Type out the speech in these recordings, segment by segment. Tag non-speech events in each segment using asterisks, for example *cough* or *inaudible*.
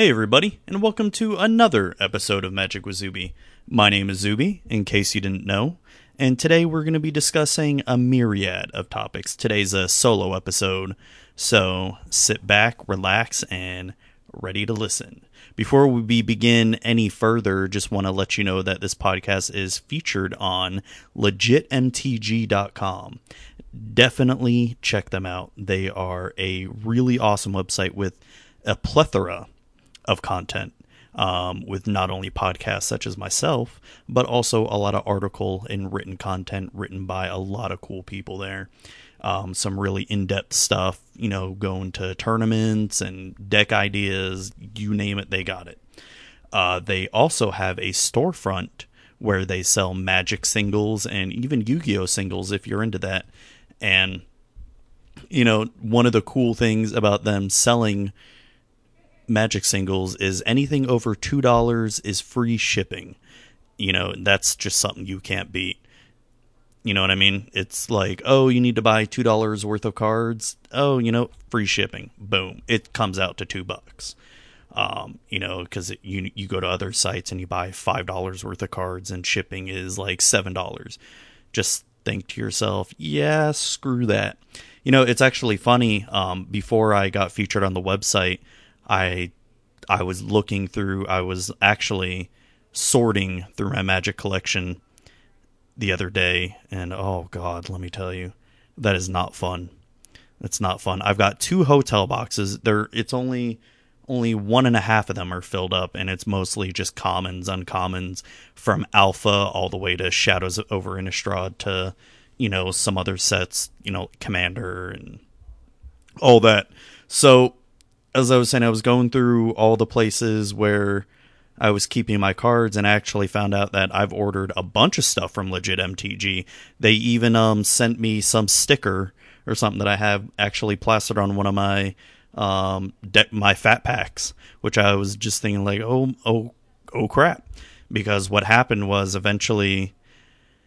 Hey, everybody, and welcome to another episode of Magic with Zuby. My name is Zuby, in case you didn't know, and today we're going to be discussing a myriad of topics. Today's a solo episode, so sit back, relax, and ready to listen. Before we begin any further, just want to let you know that this podcast is featured on legitmtg.com. Definitely check them out. They are a really awesome website with a plethora of content um, with not only podcasts such as myself, but also a lot of article and written content written by a lot of cool people there. Um, some really in depth stuff, you know, going to tournaments and deck ideas, you name it, they got it. Uh, they also have a storefront where they sell magic singles and even Yu Gi Oh singles if you're into that. And, you know, one of the cool things about them selling Magic singles is anything over two dollars is free shipping. You know, that's just something you can't beat. You know what I mean? It's like, oh, you need to buy two dollars worth of cards. Oh, you know, free shipping. Boom, it comes out to two bucks. Um, you know, because you you go to other sites and you buy five dollars worth of cards and shipping is like seven dollars. Just think to yourself, yeah, screw that. You know, it's actually funny. Um, before I got featured on the website, I I was looking through I was actually sorting through my magic collection the other day and oh god, let me tell you, that is not fun. It's not fun. I've got two hotel boxes. There it's only only one and a half of them are filled up and it's mostly just commons, uncommons from alpha all the way to shadows over Innistrad to you know some other sets, you know, commander and all that. So as I was saying, I was going through all the places where I was keeping my cards and actually found out that I've ordered a bunch of stuff from Legit MTG. They even um sent me some sticker or something that I have actually plastered on one of my um de- my fat packs, which I was just thinking like, oh oh oh crap, because what happened was eventually,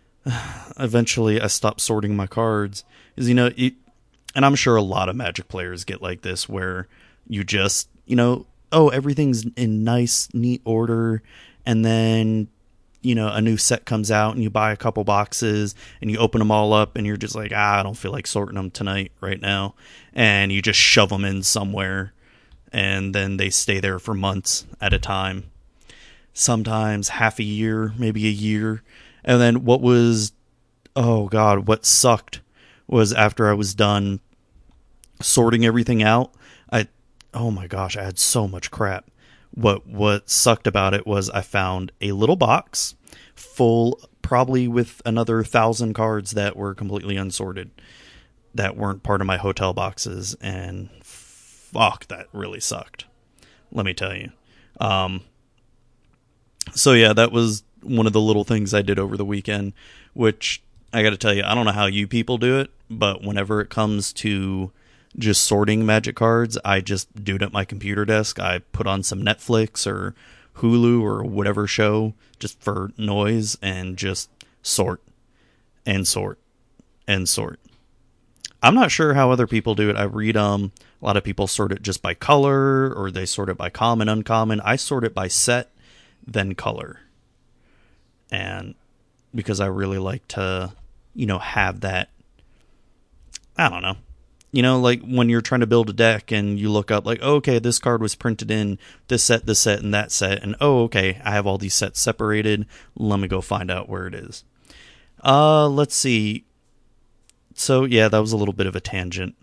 *sighs* eventually I stopped sorting my cards. Is you know it, and I'm sure a lot of Magic players get like this where you just you know oh everything's in nice neat order. And then you know a new set comes out and you buy a couple boxes and you open them all up and you're just like ah i don't feel like sorting them tonight right now. And you just shove them in somewhere and then they stay there for months at a time. Sometimes half a year maybe a year. And then what was oh god what sucked was after i was done sorting everything out oh my gosh, I had so much crap. What what sucked about it was I found a little box full probably with another thousand cards that were completely unsorted that weren't part of my hotel boxes and fuck that really sucked let me tell you um so yeah that was one of the little things i did over the weekend which i got to tell you i don't know how you people do it but whenever it comes to just sorting magic cards. I just do it at my computer desk. I put on some Netflix or Hulu or whatever show just for noise and just sort and sort and sort. I'm not sure how other people do it. I read um a lot of people sort it just by color or they sort it by common uncommon. I sort it by set then color. And because I really like to, you know, have that I don't know you know, like when you're trying to build a deck and you look up, like, oh, okay, this card was printed in this set, this set, and that set, and oh, okay, I have all these sets separated. Let me go find out where it is. Uh, let's see. So yeah, that was a little bit of a tangent.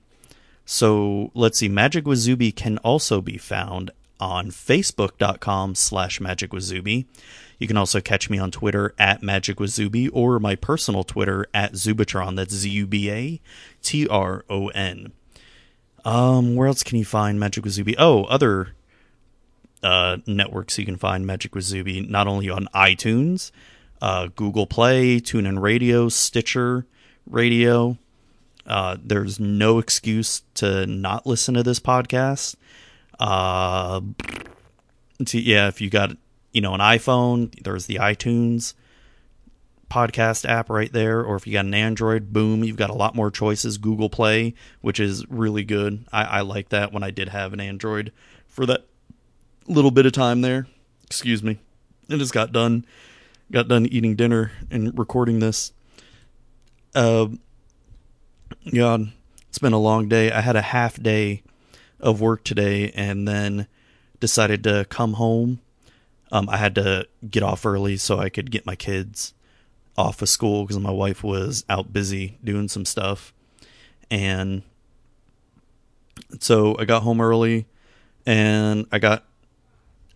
So let's see. Magic with Zuby can also be found on Facebook.com slash Magic with Zuby. You can also catch me on Twitter at Magic with Zuby or my personal Twitter at Zubatron. That's Z U B A T R O N. Um, where else can you find Magic with Zuby? Oh, other uh, networks you can find Magic with Zuby, not only on iTunes, uh, Google Play, TuneIn Radio, Stitcher Radio. Uh, there's no excuse to not listen to this podcast. Uh, yeah, if you got you know, an iPhone, there's the iTunes podcast app right there. Or if you got an Android, boom, you've got a lot more choices. Google Play, which is really good. I, I like that when I did have an Android for that little bit of time there. Excuse me. I just got done got done eating dinner and recording this. Uh, God, it's been a long day. I had a half day of work today, and then decided to come home. Um, I had to get off early so I could get my kids off of school because my wife was out busy doing some stuff, and so I got home early, and I got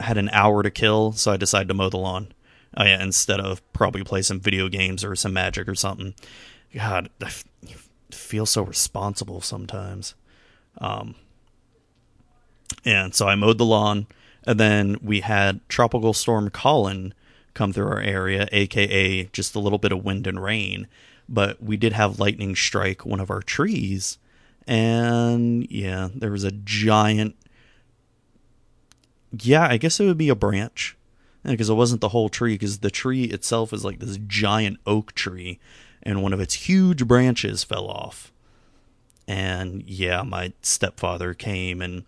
had an hour to kill, so I decided to mow the lawn. Oh yeah, instead of probably play some video games or some magic or something. God, I f- feel so responsible sometimes. Um, and so I mowed the lawn, and then we had Tropical Storm Colin come through our area, aka just a little bit of wind and rain. But we did have lightning strike one of our trees, and yeah, there was a giant. Yeah, I guess it would be a branch because it wasn't the whole tree because the tree itself is like this giant oak tree and one of its huge branches fell off and yeah my stepfather came and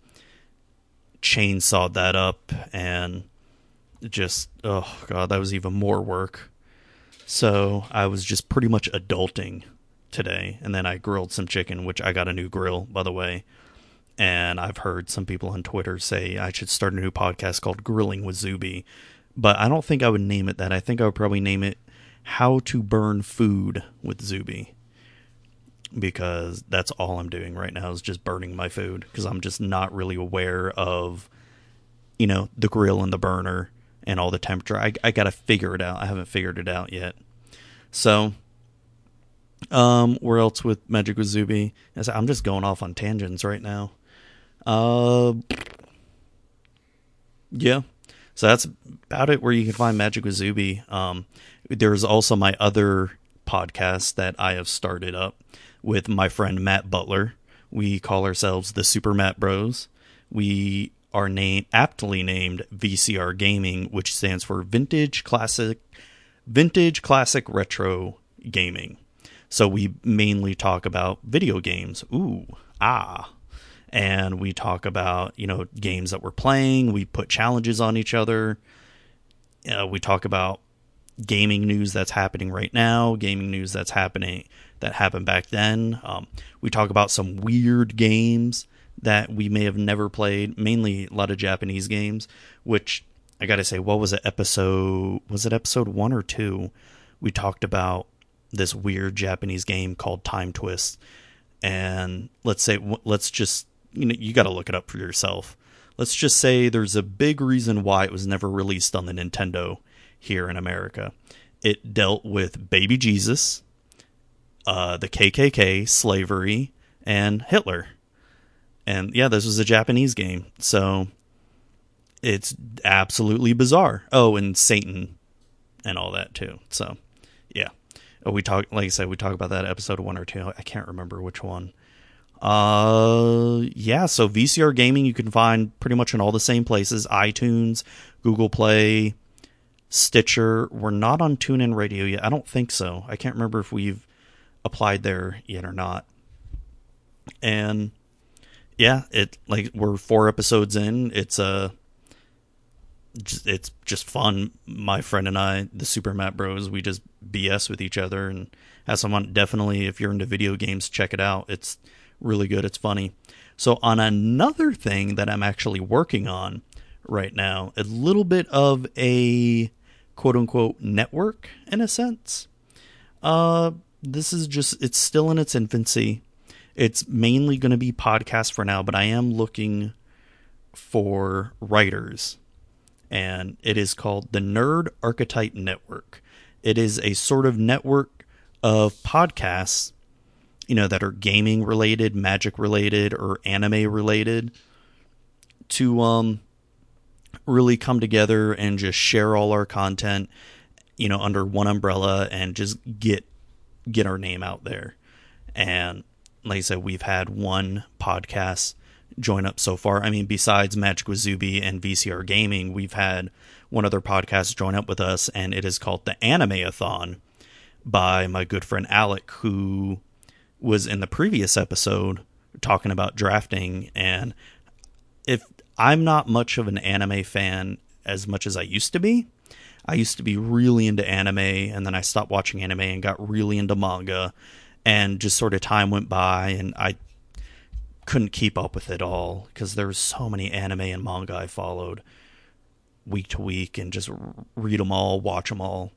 chainsawed that up and just oh god that was even more work so i was just pretty much adulting today and then i grilled some chicken which i got a new grill by the way and i've heard some people on twitter say i should start a new podcast called grilling with zuby but I don't think I would name it that. I think I would probably name it How to Burn Food with Zuby. Because that's all I'm doing right now is just burning my food because I'm just not really aware of, you know, the grill and the burner and all the temperature. I, I got to figure it out. I haven't figured it out yet. So, um, where else with Magic with Zuby? I'm just going off on tangents right now. Uh, yeah, so that's about it where you can find Magic with Zuby. Um, there's also my other podcast that I have started up with my friend Matt Butler. We call ourselves the Super Matt Bros. We are named aptly named VCR Gaming, which stands for Vintage Classic Vintage Classic Retro Gaming. So we mainly talk about video games. Ooh, ah, and we talk about you know games that we're playing. We put challenges on each other. Uh, we talk about gaming news that's happening right now, gaming news that's happening that happened back then. Um, we talk about some weird games that we may have never played, mainly a lot of Japanese games. Which I gotta say, what was it? Episode was it episode one or two? We talked about this weird Japanese game called Time Twist, and let's say let's just you know you got to look it up for yourself. Let's just say there's a big reason why it was never released on the Nintendo here in America. It dealt with baby Jesus, uh, the KKK, slavery, and Hitler. And yeah, this was a Japanese game, so it's absolutely bizarre. Oh, and Satan and all that too. So yeah, oh, we talk like I said, we talk about that episode one or two. I can't remember which one. Uh, yeah. So VCR gaming you can find pretty much in all the same places: iTunes, Google Play, Stitcher. We're not on TuneIn Radio yet. I don't think so. I can't remember if we've applied there yet or not. And yeah, it like we're four episodes in. It's a uh, it's just fun. My friend and I, the Super Matt Bros, we just BS with each other and as someone definitely if you're into video games, check it out. It's really good. It's funny. So, on another thing that I'm actually working on right now, a little bit of a quote unquote network in a sense. Uh, this is just, it's still in its infancy. It's mainly going to be podcast for now, but I am looking for writers. And it is called the Nerd Archetype Network. It is a sort of network of podcasts you know that are gaming related, magic related, or anime related to um really come together and just share all our content, you know, under one umbrella and just get get our name out there. And like I said, we've had one podcast join up so far. I mean, besides Magic with Zuby and VCR Gaming, we've had one other podcast join up with us, and it is called the Animeathon by my good friend Alec, who was in the previous episode talking about drafting and if I'm not much of an anime fan as much as I used to be. I used to be really into anime, and then I stopped watching anime and got really into manga, and just sort of time went by, and I couldn't keep up with it all because there was so many anime and manga I followed week to week and just read them all, watch them all.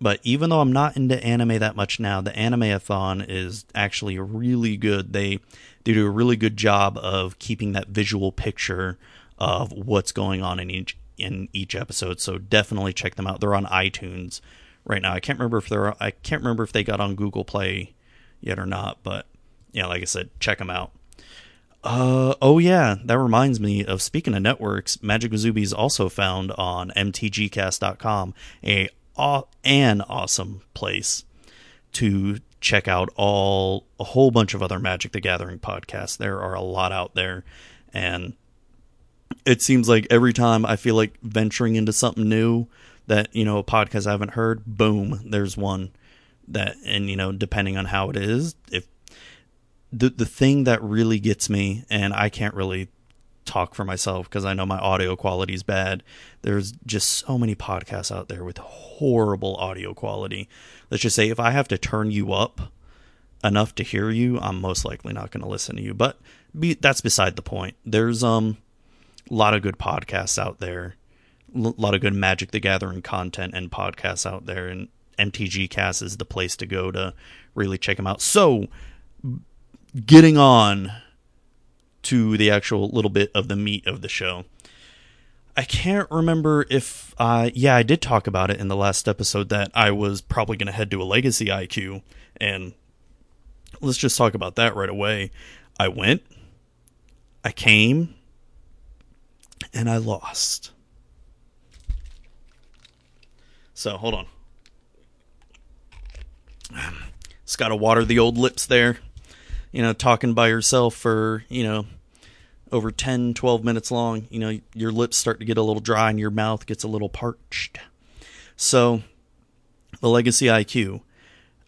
But even though I'm not into anime that much now, the Animeathon is actually really good. They they do a really good job of keeping that visual picture of what's going on in each in each episode. So definitely check them out. They're on iTunes right now. I can't remember if they're I can't remember if they got on Google Play yet or not, but yeah, like I said, check them out. Uh, oh yeah, that reminds me of speaking of networks, Magic with Zuby is also found on mtgcast.com, a an awesome place to check out all a whole bunch of other Magic the Gathering podcasts. There are a lot out there and it seems like every time I feel like venturing into something new that, you know, a podcast I haven't heard, boom, there's one that and you know, depending on how it is, if the the thing that really gets me and I can't really talk for myself because I know my audio quality is bad. There's just so many podcasts out there with horrible audio quality. Let's just say if I have to turn you up enough to hear you, I'm most likely not going to listen to you. But be, that's beside the point. There's um a lot of good podcasts out there, a lot of good Magic the Gathering content and podcasts out there, and MTG Cast is the place to go to really check them out. So, getting on to the actual little bit of the meat of the show. I can't remember if uh yeah, I did talk about it in the last episode that I was probably going to head to a legacy IQ and let's just talk about that right away. I went, I came, and I lost. So, hold on. Just got to water the old lips there. You know, talking by yourself for, you know, over 10, 12 minutes long, you know, your lips start to get a little dry and your mouth gets a little parched. So, the Legacy IQ,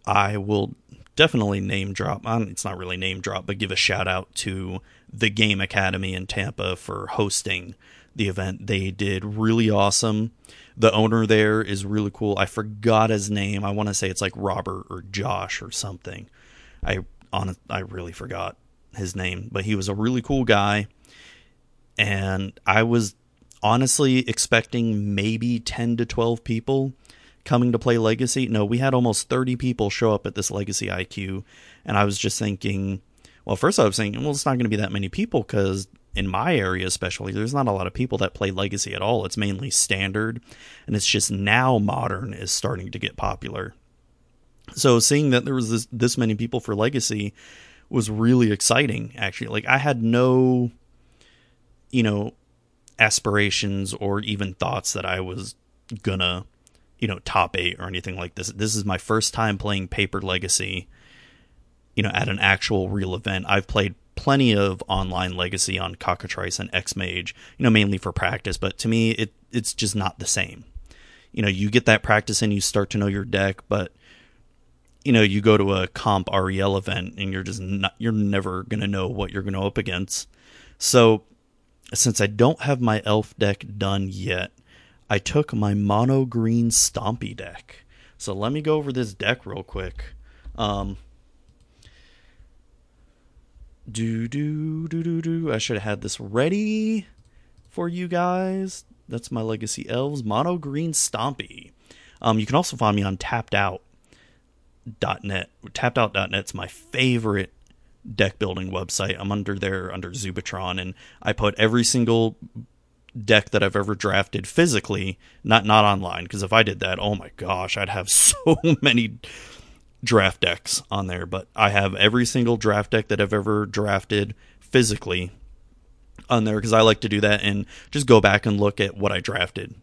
I will definitely name drop. It's not really name drop, but give a shout out to the Game Academy in Tampa for hosting the event. They did really awesome. The owner there is really cool. I forgot his name. I want to say it's like Robert or Josh or something. I on I really forgot his name, but he was a really cool guy. And I was honestly expecting maybe 10 to 12 people coming to play Legacy. No, we had almost 30 people show up at this Legacy IQ. And I was just thinking, well, first I was thinking, well, it's not going to be that many people because in my area, especially, there's not a lot of people that play Legacy at all. It's mainly standard. And it's just now modern is starting to get popular. So seeing that there was this, this many people for Legacy was really exciting actually like i had no you know aspirations or even thoughts that i was gonna you know top eight or anything like this this is my first time playing paper legacy you know at an actual real event i've played plenty of online legacy on cockatrice and x-mage you know mainly for practice but to me it it's just not the same you know you get that practice and you start to know your deck but you know, you go to a comp REL event and you're just not, you're never to know what you're to up against. So, since I don't have my elf deck done yet, I took my mono green Stompy deck. So let me go over this deck real quick. Um, do do do do do. I should have had this ready for you guys. That's my Legacy Elves mono green Stompy. Um, you can also find me on Tapped Out .net. Tappedout.net's my favorite deck building website. I'm under there under Zubatron, and I put every single deck that I've ever drafted physically, not not online. Because if I did that, oh my gosh, I'd have *laughs* so many draft decks on there. But I have every single draft deck that I've ever drafted physically on there because I like to do that and just go back and look at what I drafted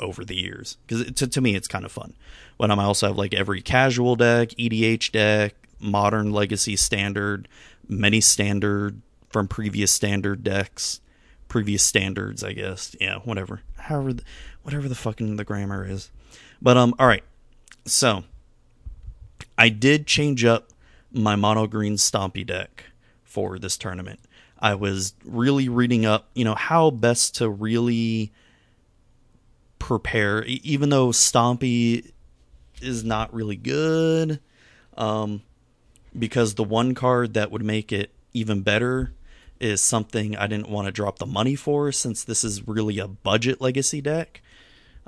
over the years because to, to me it's kind of fun. But I also have like every casual deck, EDH deck, modern legacy standard, many standard from previous standard decks, previous standards, I guess. Yeah, whatever. However, the, whatever the fucking the grammar is. But um, all right. So I did change up my mono green Stompy deck for this tournament. I was really reading up, you know, how best to really prepare, even though Stompy is not really good. Um, because the one card that would make it even better is something I didn't want to drop the money for since this is really a budget legacy deck.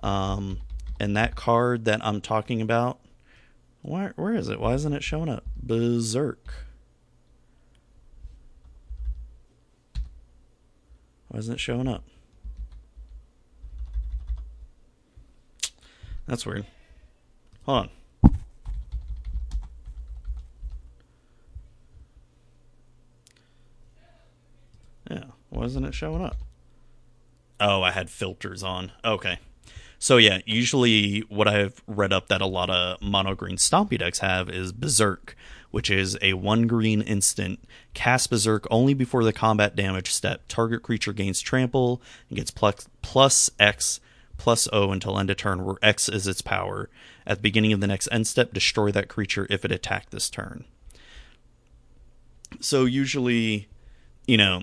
Um, and that card that I'm talking about, where where is it? Why isn't it showing up? Berserk. Why isn't it showing up? That's weird. Hold on. Yeah, why isn't it showing up? Oh, I had filters on. Okay. So yeah, usually what I've read up that a lot of mono green stompy decks have is Berserk, which is a one green instant. Cast Berserk only before the combat damage step. Target creature gains trample and gets plus, plus X plus O until end of turn, where X is its power. At the beginning of the next end step, destroy that creature if it attacked this turn. So usually, you know,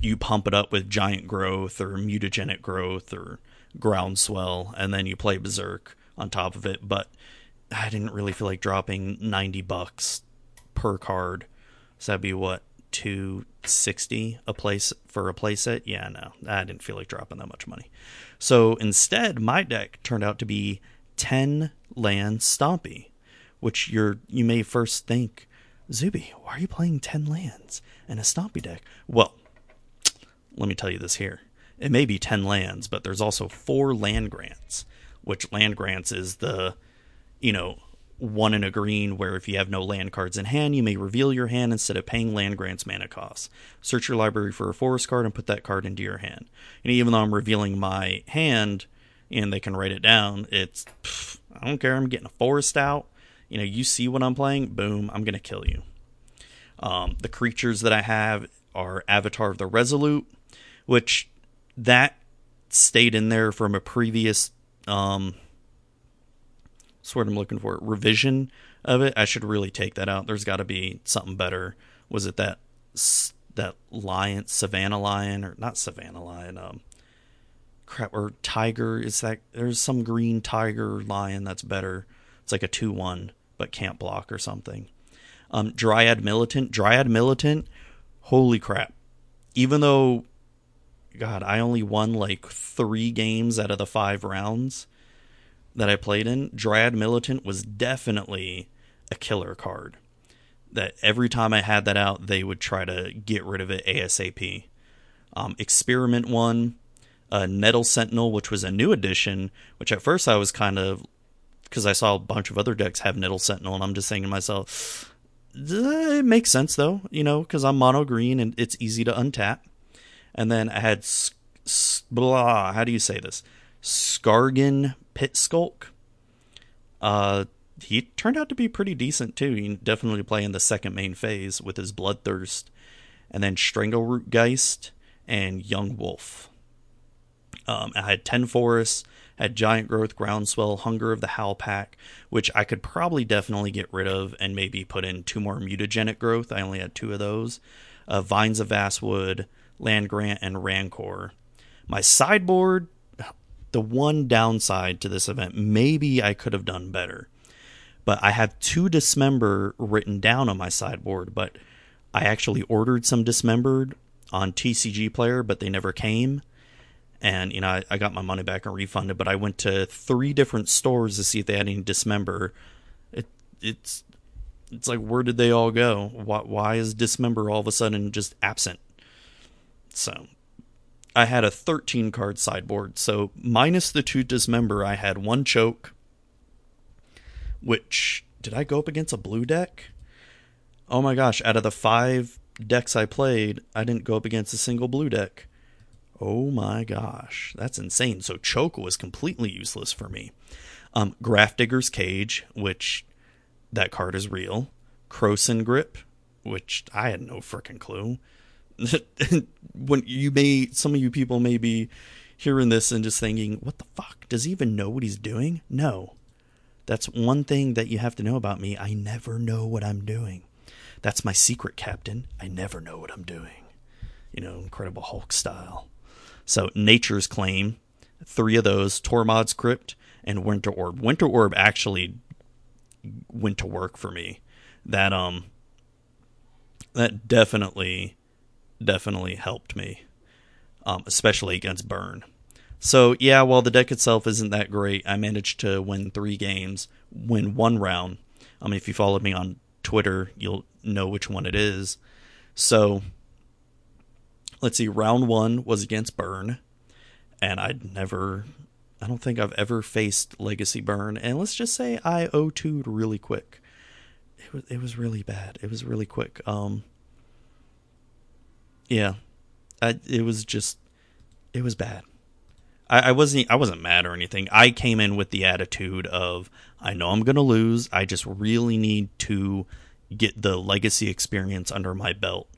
you pump it up with giant growth or mutagenic growth or groundswell, and then you play Berserk on top of it. But I didn't really feel like dropping ninety bucks per card. So that'd be what two sixty a place for a playset. Yeah, no, I didn't feel like dropping that much money. So instead, my deck turned out to be ten land Stompy, which you're you may first think, Zuby, why are you playing ten lands and a Stompy deck? Well, let me tell you this here. It may be 10 lands, but there's also four land grants, which land grants is the, you know, one in a green where if you have no land cards in hand, you may reveal your hand instead of paying land grants mana costs. Search your library for a forest card and put that card into your hand. And even though I'm revealing my hand and they can write it down, it's, pff, I don't care, I'm getting a forest out. You know, you see what I'm playing, boom, I'm going to kill you. Um, the creatures that I have are Avatar of the Resolute, which that stayed in there from a previous um that's what I'm looking for revision of it. I should really take that out. There's got to be something better. Was it that that lion, Savannah lion, or not Savannah lion? Um, crap, or tiger? Is that there's some green tiger lion that's better? It's like a two one, but can't block or something. Um, Dryad militant, Dryad militant. Holy crap! Even though God, I only won like three games out of the five rounds that I played in. Dryad Militant was definitely a killer card. That every time I had that out, they would try to get rid of it ASAP. Um, Experiment one, uh, Nettle Sentinel, which was a new addition, which at first I was kind of because I saw a bunch of other decks have Nettle Sentinel, and I'm just thinking to myself, it makes sense though, you know, because I'm mono green and it's easy to untap and then I had blah. How do you say this? Skarrgan Pit Skulk. Uh, he turned out to be pretty decent too. He definitely play in the second main phase with his Bloodthirst, and then Strangleroot Geist and Young Wolf. Um, I had ten forests, had Giant Growth, Groundswell, Hunger of the Howl Pack, which I could probably definitely get rid of and maybe put in two more mutagenic growth. I only had two of those. Uh, Vines of Vastwood, Land Grant, and Rancor. My sideboard, the one downside to this event, maybe I could have done better. But I have two Dismember written down on my sideboard, but I actually ordered some Dismembered on TCG Player, but they never came. And, you know, I, I got my money back and refunded, but I went to three different stores to see if they had any Dismember. It, it's it's like where did they all go? Why, why is Dismember all of a sudden just absent? So I had a 13 card sideboard. So minus the two dismember, I had one choke. Which did I go up against a blue deck? Oh my gosh! Out of the five decks I played, I didn't go up against a single blue deck. Oh my gosh, that's insane. So choke was completely useless for me. Um, Grafdigger's Cage, which that card is real. Krosan Grip, which I had no freaking clue. *laughs* when you may some of you people may be hearing this and just thinking, "What the fuck? Does he even know what he's doing?" No. That's one thing that you have to know about me. I never know what I'm doing. That's my secret, Captain. I never know what I'm doing. you know, Incredible Hulk style. So Nature's Claim, three of those, Tormod's Crypt and Winter Orb. Winter Orb actually went to work for me. That um that definitely definitely helped me. Um, especially against Burn. So yeah, while the deck itself isn't that great, I managed to win three games, win one round. I mean, if you followed me on Twitter, you'll know which one it is. So let's see, round one was against Burn, and I'd never, I don't think I've ever faced Legacy Burn, and let's just say I O2'd really quick. It was it was really bad. It was really quick. Um, yeah, I, it was just, it was bad. I, I wasn't I wasn't mad or anything. I came in with the attitude of I know I'm gonna lose. I just really need to get the legacy experience under my belt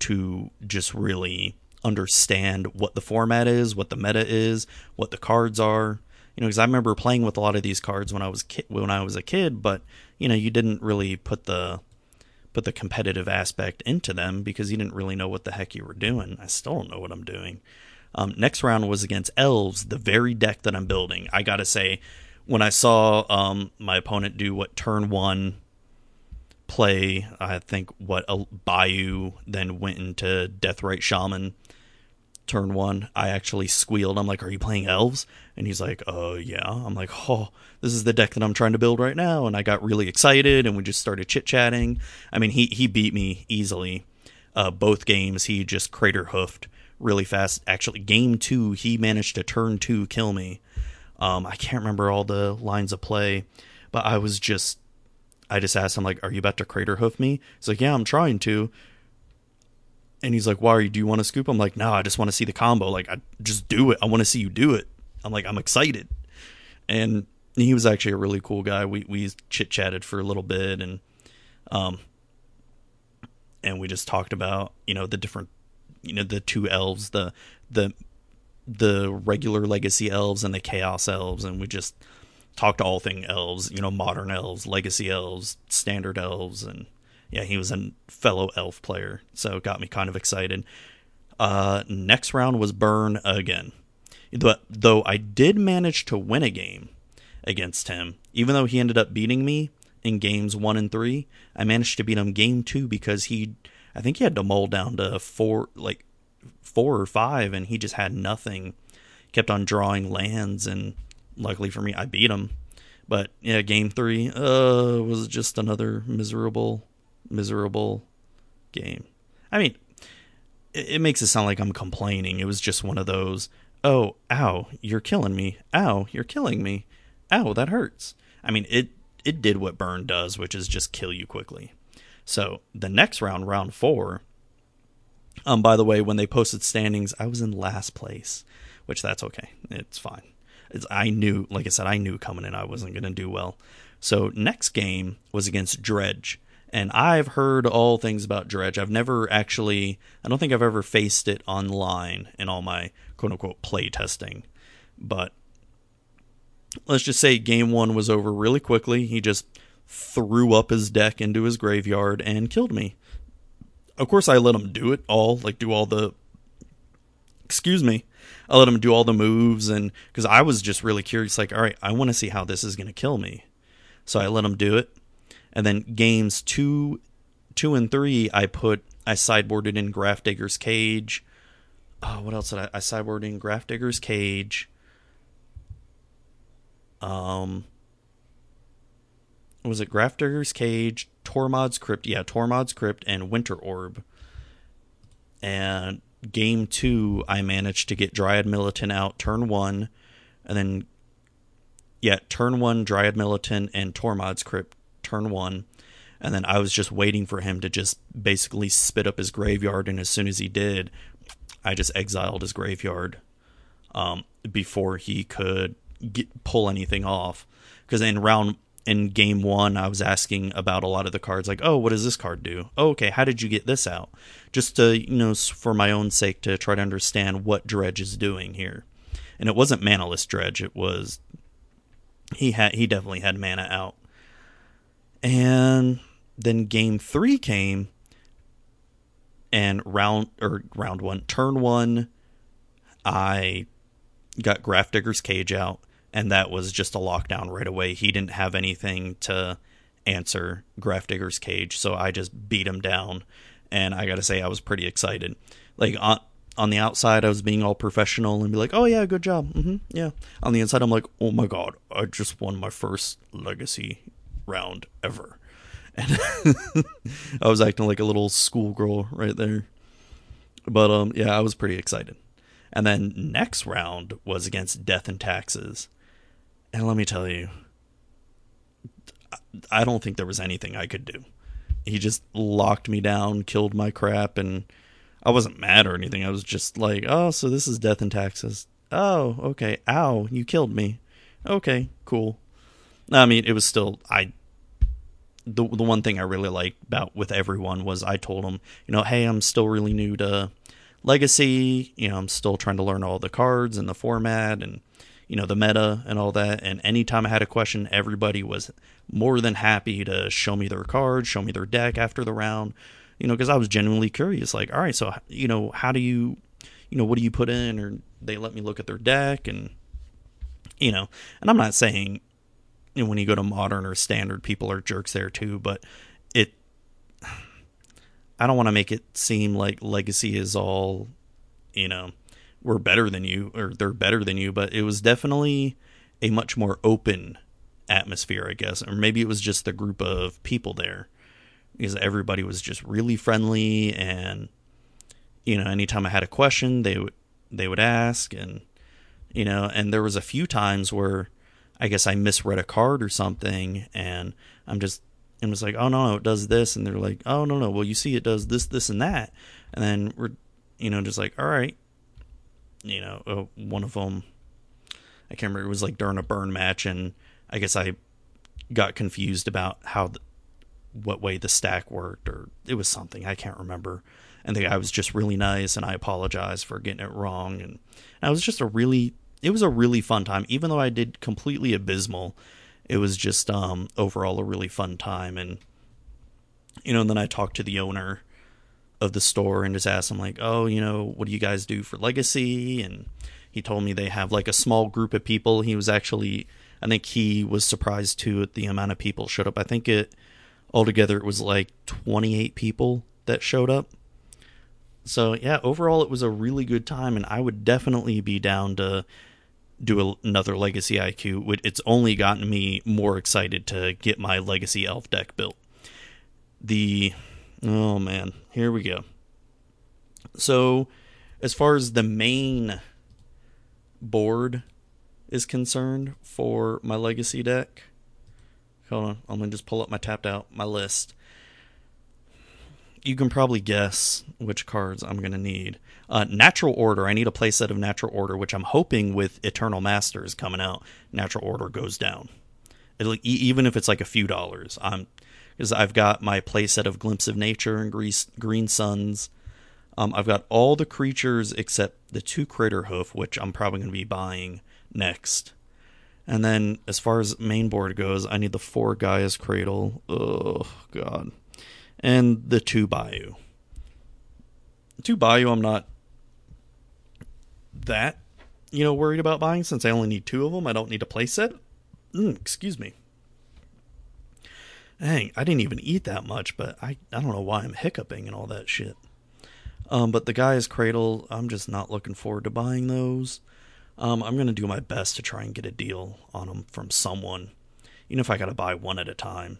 to just really understand what the format is, what the meta is, what the cards are. You know, because I remember playing with a lot of these cards when I was ki- when I was a kid, but you know, you didn't really put the put the competitive aspect into them because you didn't really know what the heck you were doing. I still don't know what I'm doing. Um, next round was against elves, the very deck that I'm building. I gotta say, when I saw um, my opponent do what turn one play, I think what a Bayou then went into Deathrite Shaman turn one, I actually squealed. I'm like, "Are you playing elves?" And he's like, "Oh yeah." I'm like, "Oh, this is the deck that I'm trying to build right now." And I got really excited, and we just started chit chatting. I mean, he he beat me easily. Uh, both games, he just crater hoofed really fast. Actually, game two, he managed to turn two kill me. Um, I can't remember all the lines of play, but I was just, I just asked him like, "Are you about to crater hoof me?" He's like, "Yeah, I'm trying to." And he's like, "Why are you? Do you want to scoop?" I'm like, "No, I just want to see the combo. Like, I just do it. I want to see you do it." I'm like, "I'm excited." And he was actually a really cool guy. We we chit chatted for a little bit, and um, and we just talked about you know the different you know the two elves, the the the regular legacy elves and the chaos elves, and we just talked all thing elves, you know, modern elves, legacy elves, standard elves, and yeah, he was a fellow elf player, so it got me kind of excited. Uh, next round was Burn again, But though I did manage to win a game against him, even though he ended up beating me in games one and three. I managed to beat him game two because he I think he had to mull down to four, like four or five, and he just had nothing. Kept on drawing lands, and luckily for me, I beat him. But yeah, game three uh, was just another miserable, miserable game. I mean, it, it makes it sound like I'm complaining. It was just one of those. Oh, ow, you're killing me. Ow, you're killing me. Ow, that hurts. I mean, it it did what Burn does, which is just kill you quickly. So the next round, round four. Um, by the way, when they posted standings, I was in last place, which that's okay. It's fine. It's, I knew, like I said, I knew coming in I wasn't going to do well. So next game was against Dredge, and I've heard all things about Dredge. I've never actually, I don't think I've ever faced it online in all my quote unquote play testing, but let's just say game one was over really quickly. He just threw up his deck into his graveyard and killed me. Of course, I let him do it all, like do all the. Excuse me. I let him do all the moves, and because I was just really curious, like, all right, I want to see how this is going to kill me. So I let him do it, and then games two, two and three, I put I sideboarded in Grafdigger's Cage. Oh, what else did I? I in Grafdigger's Cage. Um, was it Grafdigger's Cage, Tormod's Crypt? Yeah, Tormod's Crypt and Winter Orb. And game two, I managed to get Dryad Militant out turn one, and then yeah, turn one Dryad Militant and Tormod's Crypt turn one, and then I was just waiting for him to just basically spit up his graveyard, and as soon as he did, I just exiled his graveyard um, before he could get, pull anything off. Because in round in game one, I was asking about a lot of the cards, like, oh, what does this card do? Oh, okay, how did you get this out? Just to, you know, for my own sake, to try to understand what Dredge is doing here. And it wasn't manaless Dredge, it was. He had he definitely had mana out. And then game three came, and round or round one, turn one, I got Grafdigger's cage out, and that was just a lockdown right away. He didn't have anything to answer Grafdigger's cage, so I just beat him down, and I got to say I was pretty excited. Like on on the outside, I was being all professional and be like, "Oh yeah, good job, mm-hmm, yeah." On the inside, I'm like, "Oh my god, I just won my first legacy round ever," and *laughs* I was acting like a little schoolgirl right there. But um, yeah, I was pretty excited. And then next round was against Death and Taxes. And let me tell you, I don't think there was anything I could do. He just locked me down, killed my crap, and I wasn't mad or anything. I was just like, oh, so this is Death and Taxes. Oh, okay. Ow, you killed me. Okay, cool. I mean, it was still I. The the one thing I really liked about with everyone was I told them, you know, hey, I'm still really new to Legacy. You know, I'm still trying to learn all the cards and the format and you know the meta and all that. And anytime I had a question, everybody was more than happy to show me their cards, show me their deck after the round. You know, because I was genuinely curious. Like, all right, so you know, how do you, you know, what do you put in? Or they let me look at their deck and you know, and I'm not saying know, when you go to modern or standard, people are jerks there too, but it I don't want to make it seem like legacy is all, you know, we're better than you or they're better than you, but it was definitely a much more open atmosphere, I guess. Or maybe it was just the group of people there because everybody was just really friendly and you know, anytime I had a question, they would they would ask and you know, and there was a few times where I guess I misread a card or something and I'm just and was like, oh no, no, it does this, and they're like, oh no no, well you see it does this this and that, and then we're you know just like all right, you know uh, one of them, I can't remember it was like during a burn match, and I guess I got confused about how the, what way the stack worked or it was something I can't remember. And the guy was just really nice, and I apologized for getting it wrong. And, it was just a really, it was a really fun time, even though I did completely abysmal it was just um, overall a really fun time. And you know, and then I talked to the owner of the store and just asked him like, "Oh, you know, what do you guys do for Legacy?" And he told me they have like a small group of people. He was actually, I think he was surprised too at the amount of people showed up. I think it altogether it was like 28 people that showed up. So yeah, overall it was a really good time, and I would definitely be down to do another Legacy IQ. It's only gotten me more excited to get my Legacy Elf deck built. The oh man, here we go. So, as far as the main board is concerned for my Legacy deck, hold on, I'm gonna just pull up my tapped out my list you can probably guess which cards I'm to need. Uh, Natural Order. I need a playset of Natural Order, which I'm hoping with Eternal Masters coming out, Natural Order goes down. It'll, even if it's like a few dollars. I'm because I've got my playset of Glimpse of Nature and Grease, Green Suns. Um, I've got all the creatures except the two Crater Hoof, which I'm probably going to be buying next. And then, as far as main board goes, I need the four Gaia's Cradle. Oh God and the two Bayou. Two Bayou, I'm not that you know worried about buying since I only need two of them. I don't need a playset. Mm, excuse me. Dang, I didn't even eat that much, but I I don't know why I'm hiccuping and all that shit. Um, but the Gaia's Cradle, I'm just not looking forward to buying those. Um, I'm gonna do my best to try and get a deal on them from someone, even if I gotta buy one at a time.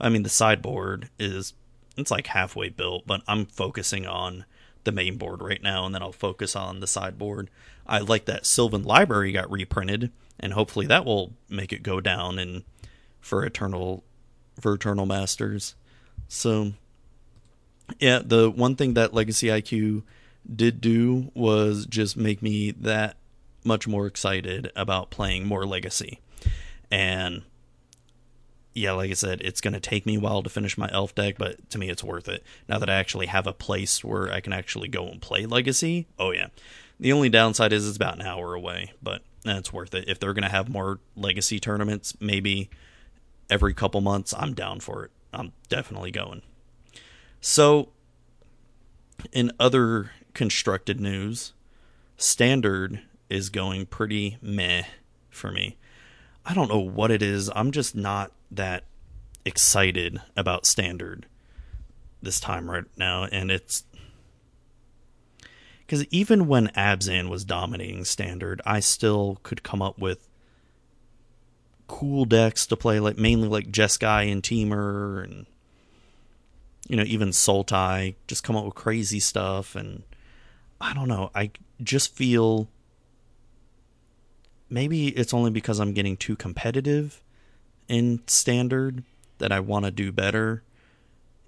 I mean, the sideboard is it's like halfway built, but I'm focusing on the main board right now, and then I'll focus on the sideboard. I like that Sylvan Library got reprinted, and hopefully that will make it go down and for Eternal for Eternal Masters. So yeah, the one thing that Legacy IQ did do was just make me that much more excited about playing more Legacy. And yeah, like I said, it's going to take me a while to finish my elf deck, but to me, it's worth it. Now that I actually have a place where I can actually go and play Legacy, oh yeah. The only downside is it's about an hour away, but that's worth it. If they're going to have more Legacy tournaments, maybe every couple months, I'm down for it. I'm definitely going. So, in other constructed news, standard is going pretty meh for me. I don't know what it is. I'm just not that excited about standard this time right now and it's because even when Abzan was dominating standard, I still could come up with cool decks to play, like mainly like Jeskai and Temur, and you know even Sultai. Just come up with crazy stuff, and I don't know. I just feel maybe it's only because I'm getting too competitive in standard that I want to do better.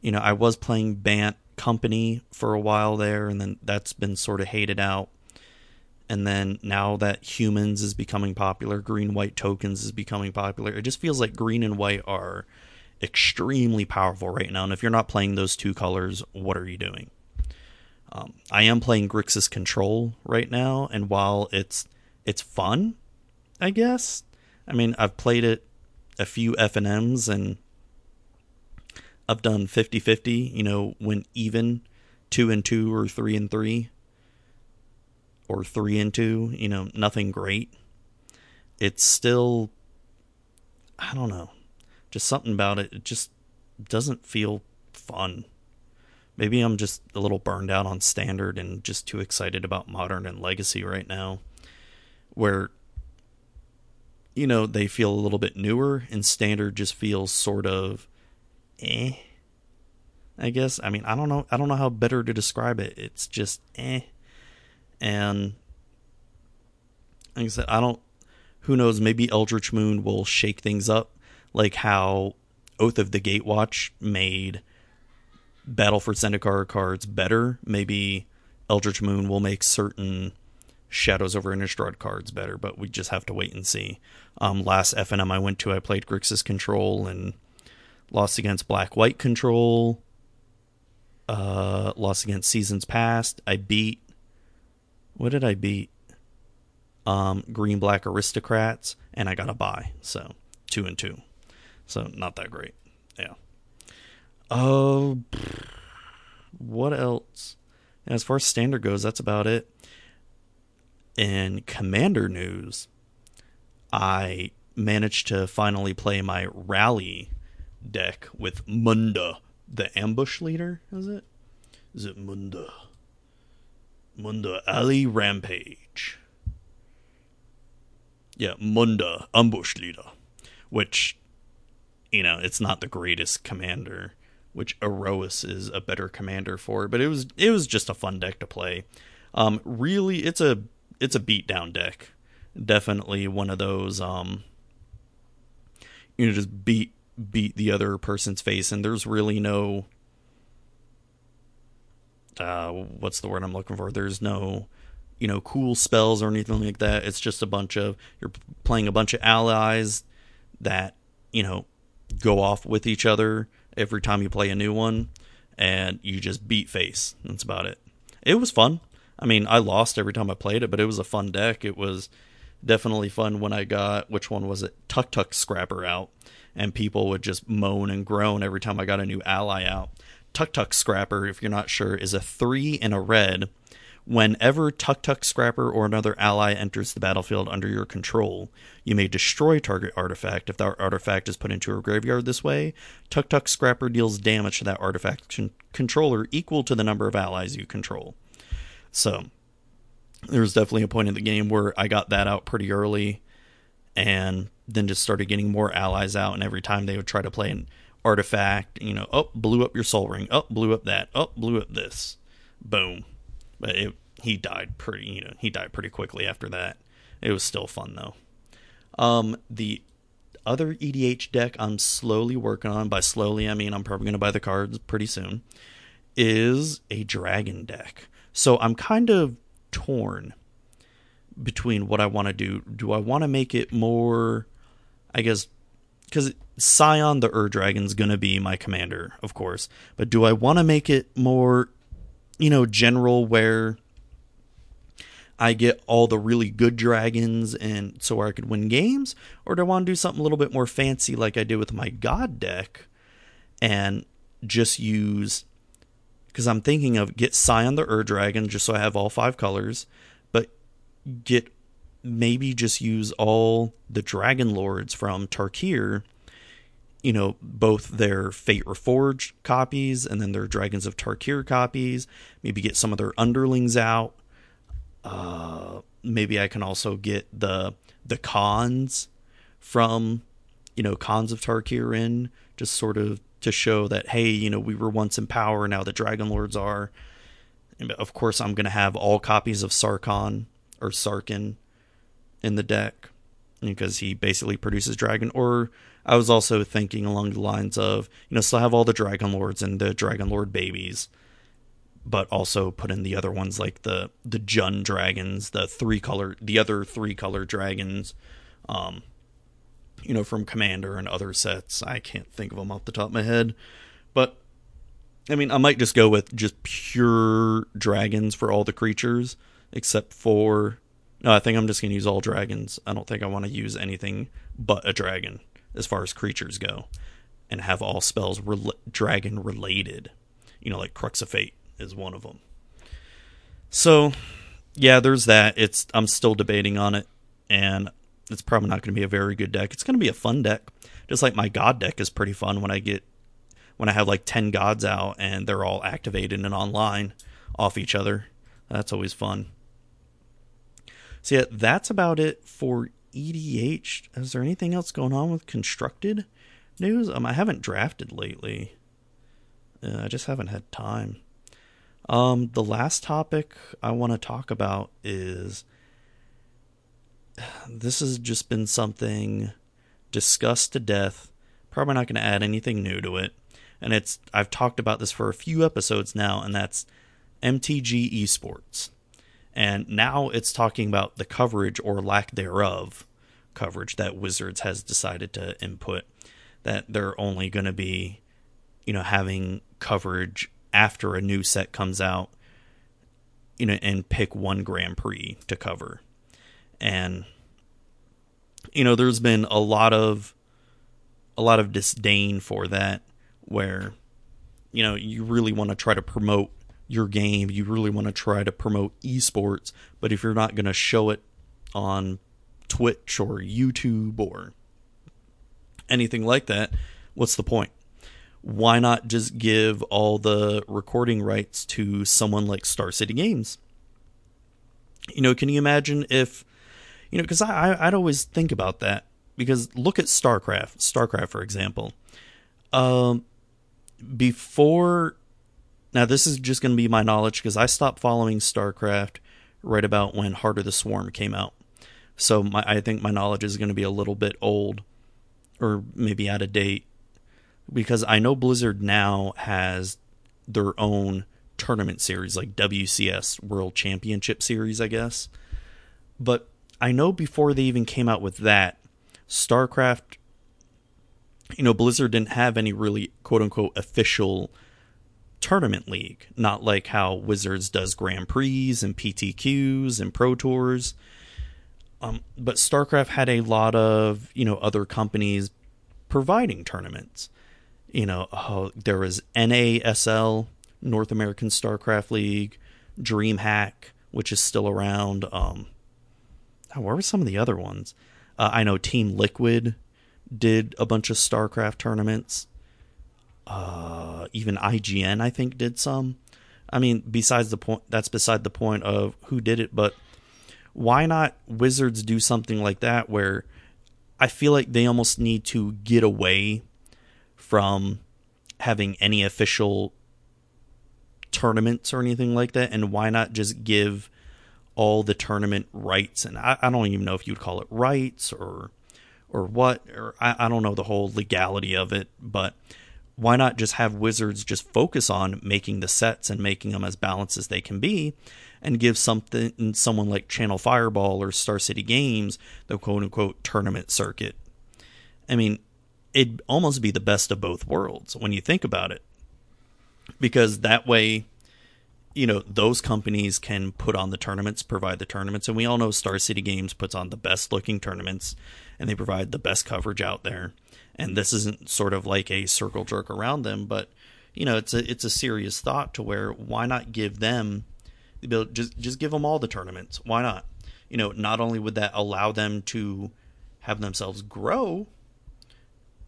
You know, I was playing Bant Company for a while there, and then that's been sort of hated out. And then now that humans is becoming popular, green white tokens is becoming popular. It just feels like green and white are extremely powerful right now. And if you're not playing those two colors, what are you doing? Um, I am playing Grixis Control right now, and while it's it's fun, I guess. I mean, I've played it a few FNMs and I've done 50-50, you know, when even 2 and 2 or 3 and 3 or 3 and 2, you know, nothing great. It's still I don't know. Just something about it it just doesn't feel fun. Maybe I'm just a little burned out on standard and just too excited about modern and legacy right now. Where you know, they feel a little bit newer, and standard just feels sort of eh. I guess. I mean, I don't know. I don't know how better to describe it. It's just eh. And like I said, I don't. Who knows? Maybe Eldritch Moon will shake things up, like how Oath of the Gatewatch made Battle for Zendikar cards better. Maybe Eldritch Moon will make certain Shadows over Innistrad cards better, but we just have to wait and see. Um, last FNM I went to, I played Grixis Control and lost against Black White Control. Uh, lost against Seasons Past. I beat. What did I beat? Um, Green Black Aristocrats, and I got a buy. So two and two. So not that great. Yeah. Oh, uh, what else? As far as standard goes, that's about it in Commander news, I managed to finally play my rally deck with Munda, the ambush leader. Is it? Is it Munda? Munda Ali Rampage. Yeah, Munda ambush leader, which you know it's not the greatest commander. Which Aerois is a better commander for, but it was it was just a fun deck to play. Um, really, it's a it's a beatdown deck. Definitely one of those um you know just beat beat the other person's face and there's really no uh what's the word I'm looking for? There's no you know cool spells or anything like that. It's just a bunch of you're playing a bunch of allies that, you know, go off with each other every time you play a new one and you just beat face. That's about it. It was fun. I mean, I lost every time I played it, but it was a fun deck. It was definitely fun when I got which one was it? Tuktuk Scrapper out, and people would just moan and groan every time I got a new ally out. Tuktuk Scrapper, if you're not sure, is a three in a red. Whenever Tuktuk Scrapper or another ally enters the battlefield under your control, you may destroy target artifact. If that artifact is put into a graveyard this way, Tuktuk Scrapper deals damage to that artifact con- controller equal to the number of allies you control. So there was definitely a point in the game where I got that out pretty early and then just started getting more allies out and every time they would try to play an artifact, you know, oh, blew up your Sol Ring, oh, blew up that, oh, blew up this. Boom. But it, he died pretty, you know, he died pretty quickly after that. It was still fun though. Um, the other EDH deck I'm slowly working on, by slowly I mean I'm probably going to buy the cards pretty soon, is a dragon deck. So I'm kind of torn between what I want to do. Do I want to make it more, I guess, because Scion the Ur Dragon's going to be my commander, of course. But do I want to make it more, you know, general where I get all the really good dragons and so I could win games? Or do I want to do something a little bit more fancy like I did with my God deck and just use because I'm thinking of get Scion the Ur Dragon just so I have all five colors, but get maybe just use all the Dragon Lords from Tarkir. You know, both their Fate Reforged copies and then their Dragons of Tarkir copies. Maybe get some of their underlings out. Uh, maybe I can also get the the khans from you know Khans of Tarkir in just sort of to show that hey you know we were once in power now the Dragon Lords are. And of course, I'm going to have all copies of Sarkhan or Sarkin in the deck because he basically produces dragon. Or I was also thinking along the lines of you know still have all the Dragon Lords and the Dragon Lord babies but also put in the other ones like the the Jun dragons, the three color, the other three color dragons, um, you know, from Commander and other sets. I can't think of them off the top of my head, but I mean, I might just go with just pure dragons for all the creatures, except for. No, I think I'm just gonna use all dragons. I don't think I want to use anything but a dragon as far as creatures go, and have all spells re- dragon related. You know, like Crux of Fate is one of them. So, yeah, there's that. It's I'm still debating on it, and it's probably not going to be a very good deck. It's going to be a fun deck, just like my God deck is pretty fun when I get when I have like ten gods out and they're all activated and online off each other. That's always fun. So yeah, that's about it for EDH. Is there anything else going on with constructed news? Um, I haven't drafted lately. Uh, I just haven't had time. Um, the last topic I want to talk about is this has just been something discussed to death. Probably not going to add anything new to it. And it's I've talked about this for a few episodes now, and that's MTG Esports. And now it's talking about the coverage or lack thereof coverage that Wizards has decided to input. That they're only going to be, you know, having coverage after a new set comes out, you know, and pick one Grand Prix to cover. And you know, there's been a lot of a lot of disdain for that where you know, you really want to try to promote your game, you really want to try to promote esports, but if you're not going to show it on Twitch or YouTube or anything like that, what's the point? why not just give all the recording rights to someone like Star City Games? You know, can you imagine if, you know, because I, I'd always think about that because look at StarCraft, StarCraft for example. Um, before, now this is just going to be my knowledge because I stopped following StarCraft right about when Heart of the Swarm came out. So my, I think my knowledge is going to be a little bit old, or maybe out of date because I know Blizzard now has their own tournament series like WCS World Championship Series, I guess. But I know before they even came out with that, StarCraft you know, Blizzard didn't have any really quote unquote official tournament league, not like how Wizards does Grand Prix and PTQs and Pro Tours. Um, but StarCraft had a lot of, you know, other companies providing tournaments you know, oh, there was NASL, North American StarCraft League, DreamHack, which is still around. Um, oh, where were some of the other ones? Uh, I know Team Liquid did a bunch of StarCraft tournaments. Uh, even IGN, I think, did some. I mean, besides the point, that's beside the point of who did it, but why not Wizards do something like that where I feel like they almost need to get away from having any official tournaments or anything like that and why not just give all the tournament rights and I, I don't even know if you'd call it rights or or what or I, I don't know the whole legality of it but why not just have wizards just focus on making the sets and making them as balanced as they can be and give something someone like channel fireball or star city games the quote unquote tournament circuit i mean it'd almost be the best of both worlds when you think about it. Because that way, you know, those companies can put on the tournaments, provide the tournaments. And we all know Star City Games puts on the best looking tournaments and they provide the best coverage out there. And this isn't sort of like a circle jerk around them, but, you know, it's a it's a serious thought to where why not give them just just give them all the tournaments? Why not? You know, not only would that allow them to have themselves grow,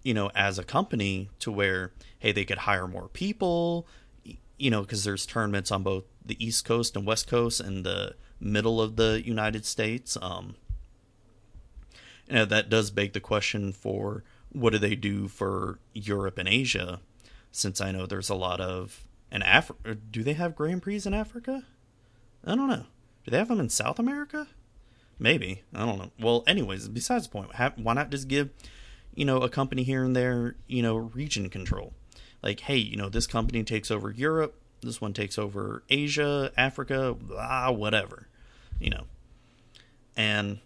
you know, as a company to where hey, they could hire more people, you know, because there's tournaments on both the East Coast and West Coast and the middle of the United States. Um, you know, that does beg the question for what do they do for Europe and Asia, since I know there's a lot of and Africa. Do they have Grand Prix in Africa? I don't know. Do they have them in South America? Maybe I don't know. Well, anyways, besides the point, why not just give you know a company here and there you know region control? Like, hey, you know this company takes over Europe, this one takes over Asia, Africa, blah, whatever, you know, and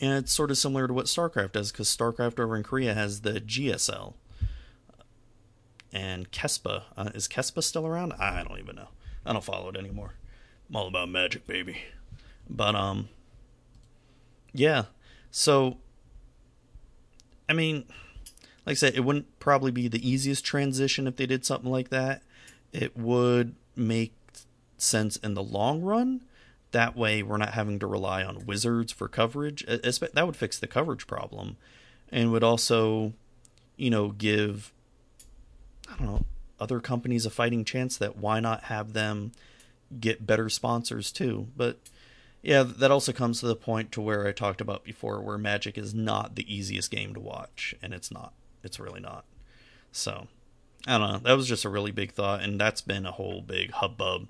and it's sort of similar to what StarCraft does because StarCraft over in Korea has the GSL. And KeSPA. Uh, is KeSPA still around? I don't even know. I don't follow it anymore. I'm all about magic, baby. But, um, yeah. So, I mean, like I said, it wouldn't probably be the easiest transition if they did something like that. It would make sense in the long run that way, we're not having to rely on wizards for coverage. That would fix the coverage problem, and would also, you know, give I don't know other companies a fighting chance. That why not have them get better sponsors too? But yeah, that also comes to the point to where I talked about before, where Magic is not the easiest game to watch, and it's not. It's really not. So I don't know. That was just a really big thought, and that's been a whole big hubbub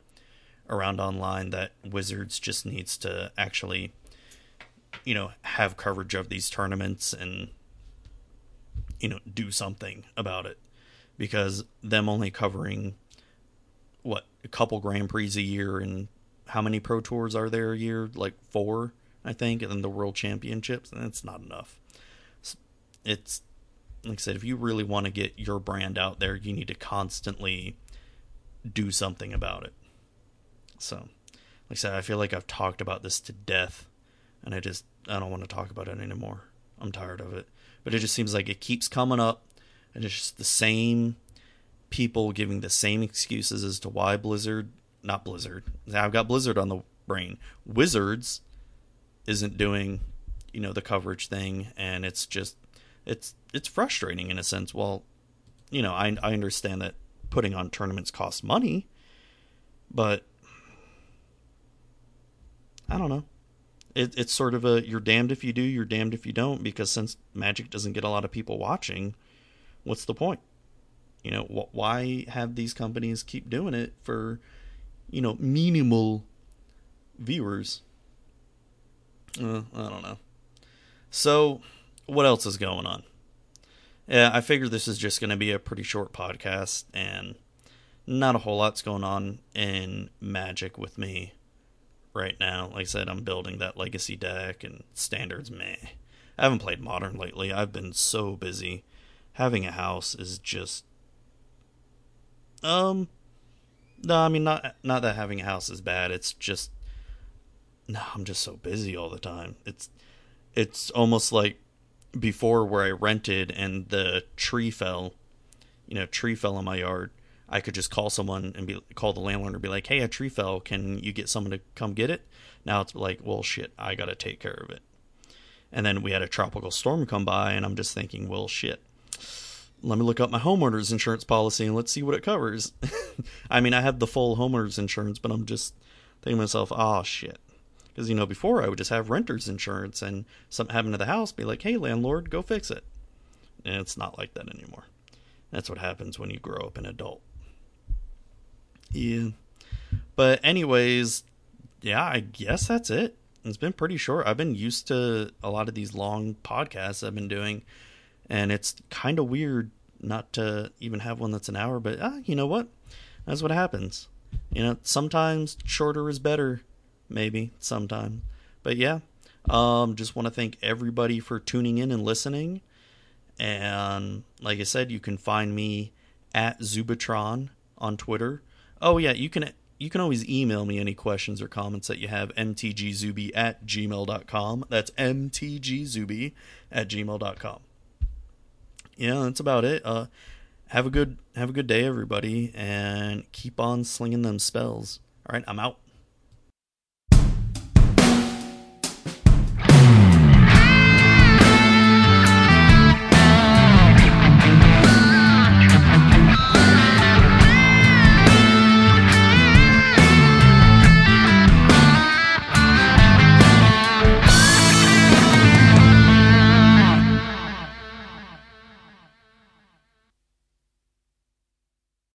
around online that Wizards just needs to actually, you know, have coverage of these tournaments and, you know, do something about it. Because them only covering, what, a couple Grand Prix a year and how many Pro Tours are there a year? Like four, I think, and then the World Championships. And it's not enough. It's, like I said, if you really want to get your brand out there, you need to constantly do something about it. So, like I said, I feel like I've talked about this to death, and I just I don't want to talk about it anymore. I'm tired of it. But it just seems like it keeps coming up, and it's just the same people giving the same excuses as to why Blizzard, not Blizzard. I've got Blizzard on the brain. Wizards isn't doing, you know, the coverage thing, and it's just it's it's frustrating in a sense. Well, you know, I I understand that putting on tournaments costs money, but I don't know. It, it's sort of a you're damned if you do, you're damned if you don't, because since Magic doesn't get a lot of people watching, what's the point? You know, wh- why have these companies keep doing it for, you know, minimal viewers? Uh, I don't know. So, what else is going on? Yeah, I figure this is just going to be a pretty short podcast, and not a whole lot's going on in Magic with me right now. Like I said, I'm building that legacy deck and standards meh. I haven't played modern lately. I've been so busy. Having a house is just um no, I mean not not that having a house is bad. It's just no, I'm just so busy all the time. It's it's almost like before where I rented and the tree fell, you know, tree fell in my yard I could just call someone and be call the landlord and be like, "Hey, a tree fell. Can you get someone to come get it?" Now it's like, "Well, shit, I got to take care of it." And then we had a tropical storm come by, and I'm just thinking, "Well, shit. Let me look up my homeowner's insurance policy and let's see what it covers." *laughs* I mean, I have the full homeowner's insurance, but I'm just thinking to myself, "Oh shit." Because you know, before I would just have renter's insurance, and something happened to the house, be like, "Hey, landlord, go fix it." And it's not like that anymore. That's what happens when you grow up an adult. Yeah. But anyways, yeah, I guess that's it. It's been pretty short. I've been used to a lot of these long podcasts I've been doing, and it's kind of weird not to even have one that's an hour. But ah, you know what? That's what happens. You know, sometimes shorter is better. Maybe sometime. But yeah, um, just want to thank everybody for tuning in and listening. And like I said, you can find me at Zubatron on Twitter. Oh yeah, you can you can always email me any questions or comments that you have mtgzuby at gmail.com that's mtgzuby at gmail.com yeah that's about it uh, have a good have a good day, everybody, and keep on slinging them spells. All right, I'm out.